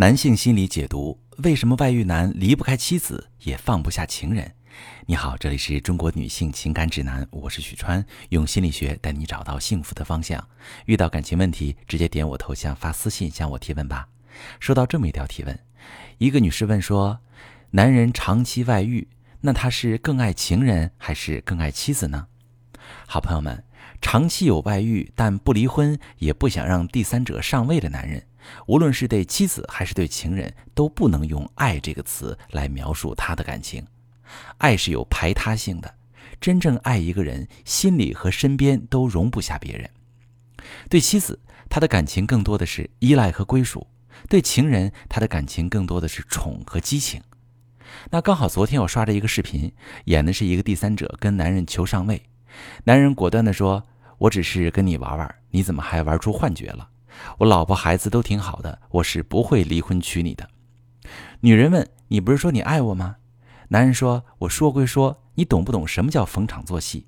男性心理解读：为什么外遇男离不开妻子也放不下情人？你好，这里是中国女性情感指南，我是许川，用心理学带你找到幸福的方向。遇到感情问题，直接点我头像发私信向我提问吧。收到这么一条提问，一个女士问说：男人长期外遇，那他是更爱情人还是更爱妻子呢？好朋友们，长期有外遇但不离婚，也不想让第三者上位的男人。无论是对妻子还是对情人，都不能用“爱”这个词来描述他的感情。爱是有排他性的，真正爱一个人，心里和身边都容不下别人。对妻子，他的感情更多的是依赖和归属；对情人，他的感情更多的是宠和激情。那刚好昨天我刷着一个视频，演的是一个第三者跟男人求上位，男人果断地说：“我只是跟你玩玩，你怎么还玩出幻觉了？”我老婆孩子都挺好的，我是不会离婚娶你的。女人问：“你不是说你爱我吗？”男人说：“我说归说，你懂不懂什么叫逢场作戏？”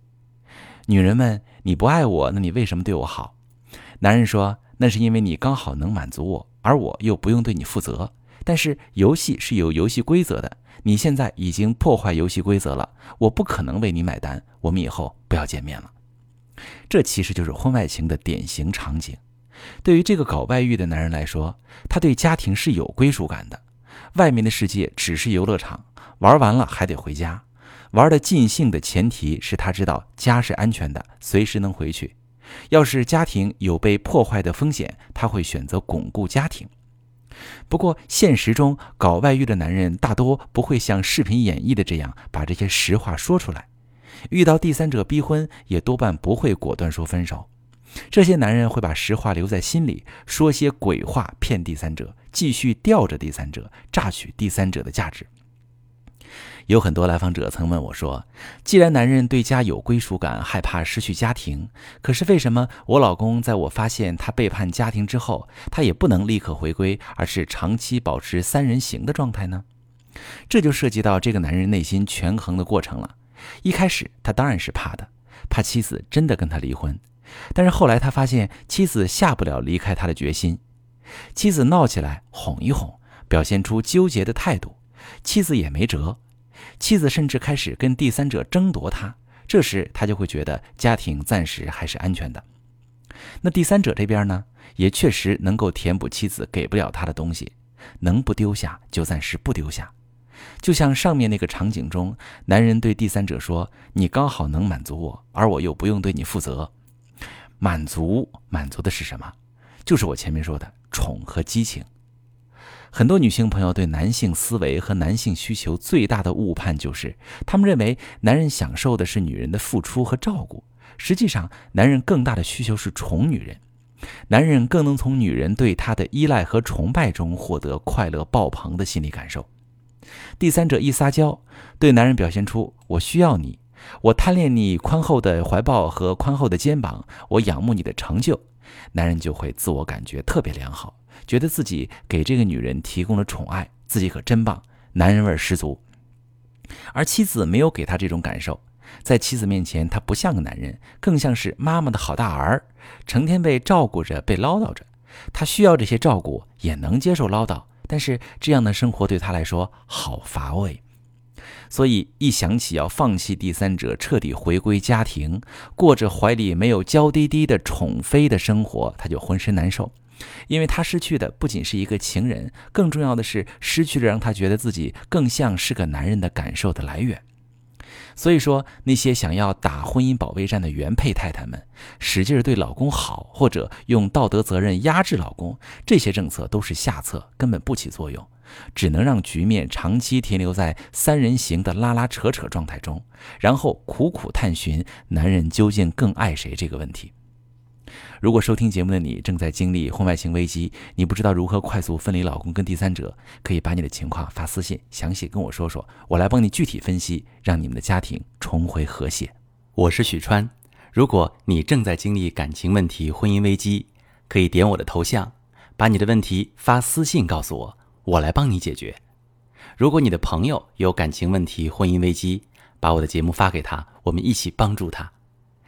女人问：“你不爱我，那你为什么对我好？”男人说：“那是因为你刚好能满足我，而我又不用对你负责。但是游戏是有游戏规则的，你现在已经破坏游戏规则了，我不可能为你买单。我们以后不要见面了。”这其实就是婚外情的典型场景。对于这个搞外遇的男人来说，他对家庭是有归属感的，外面的世界只是游乐场，玩完了还得回家。玩的尽兴的前提是他知道家是安全的，随时能回去。要是家庭有被破坏的风险，他会选择巩固家庭。不过现实中搞外遇的男人大多不会像视频演绎的这样把这些实话说出来，遇到第三者逼婚，也多半不会果断说分手。这些男人会把实话留在心里，说些鬼话骗第三者，继续吊着第三者，榨取第三者的价值。有很多来访者曾问我说：“既然男人对家有归属感，害怕失去家庭，可是为什么我老公在我发现他背叛家庭之后，他也不能立刻回归，而是长期保持三人行的状态呢？”这就涉及到这个男人内心权衡的过程了。一开始他当然是怕的，怕妻子真的跟他离婚。但是后来他发现妻子下不了离开他的决心，妻子闹起来哄一哄，表现出纠结的态度，妻子也没辙，妻子甚至开始跟第三者争夺他，这时他就会觉得家庭暂时还是安全的。那第三者这边呢，也确实能够填补妻子给不了他的东西，能不丢下就暂时不丢下。就像上面那个场景中，男人对第三者说：“你刚好能满足我，而我又不用对你负责。”满足满足的是什么？就是我前面说的宠和激情。很多女性朋友对男性思维和男性需求最大的误判就是，他们认为男人享受的是女人的付出和照顾。实际上，男人更大的需求是宠女人，男人更能从女人对他的依赖和崇拜中获得快乐爆棚的心理感受。第三者一撒娇，对男人表现出“我需要你”。我贪恋你宽厚的怀抱和宽厚的肩膀，我仰慕你的成就，男人就会自我感觉特别良好，觉得自己给这个女人提供了宠爱，自己可真棒，男人味十足。而妻子没有给他这种感受，在妻子面前，他不像个男人，更像是妈妈的好大儿，成天被照顾着，被唠叨着。他需要这些照顾，也能接受唠叨，但是这样的生活对他来说好乏味。所以一想起要放弃第三者，彻底回归家庭，过着怀里没有娇滴滴的宠妃的生活，他就浑身难受。因为他失去的不仅是一个情人，更重要的是失去了让他觉得自己更像是个男人的感受的来源。所以说，那些想要打婚姻保卫战的原配太太们，使劲对老公好，或者用道德责任压制老公，这些政策都是下策，根本不起作用。只能让局面长期停留在三人行的拉拉扯扯状态中，然后苦苦探寻男人究竟更爱谁这个问题。如果收听节目的你正在经历婚外情危机，你不知道如何快速分离老公跟第三者，可以把你的情况发私信，详细跟我说说，我来帮你具体分析，让你们的家庭重回和谐。我是许川，如果你正在经历感情问题、婚姻危机，可以点我的头像，把你的问题发私信告诉我。我来帮你解决。如果你的朋友有感情问题、婚姻危机，把我的节目发给他，我们一起帮助他。